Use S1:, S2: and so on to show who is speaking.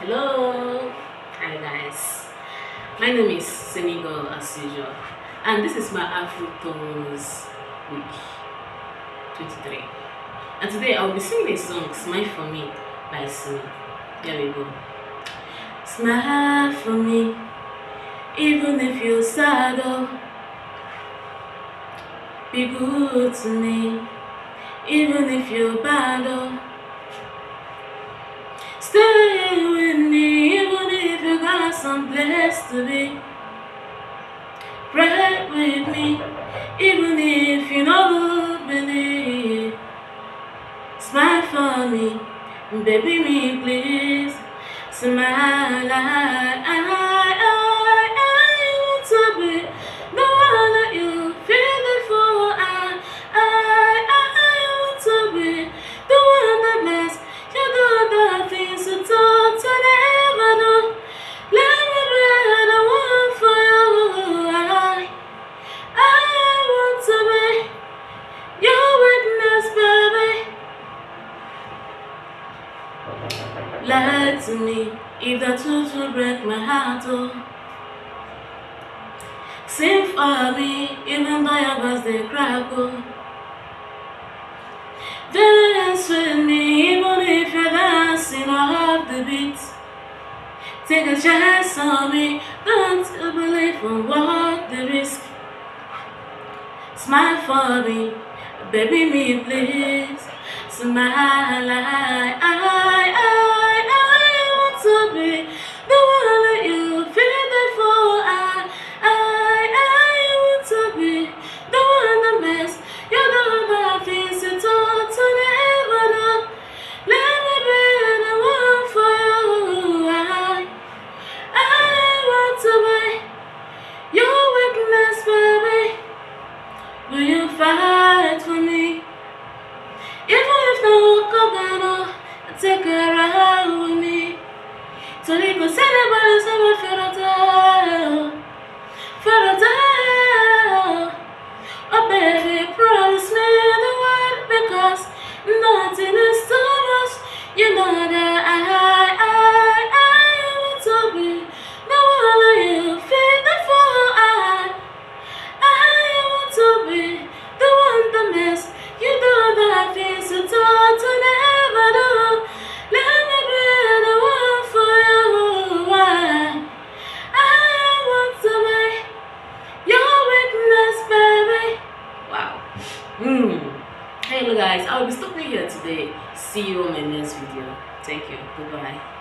S1: Hello, hi guys. My name is Cinygirl as usual, and this is my Afro Tones week 23. And today I'll be singing a song "Smile for Me" by Simi. Here we go. Smile for me, even if you're sad. Oh, be good to me, even if you're bad. Oh. Some place to be. Pray with me even if you don't believe. Smile for me, baby me please. Smile, Lie to me if the truth will break my heart. Oh. Sing for me even though your voice they crack. Oh. Dance with me even if you're dancing off the beat. Take a chance on me, don't you believe and walk the risk. Smile for me, baby me please. Smile, I, take a ride with me. Could celebrate some fairy Fairy Oh baby, promise me the word because nothing is too much. You know that guys, I will be stopping here today. See you on my next video. Thank you. Goodbye.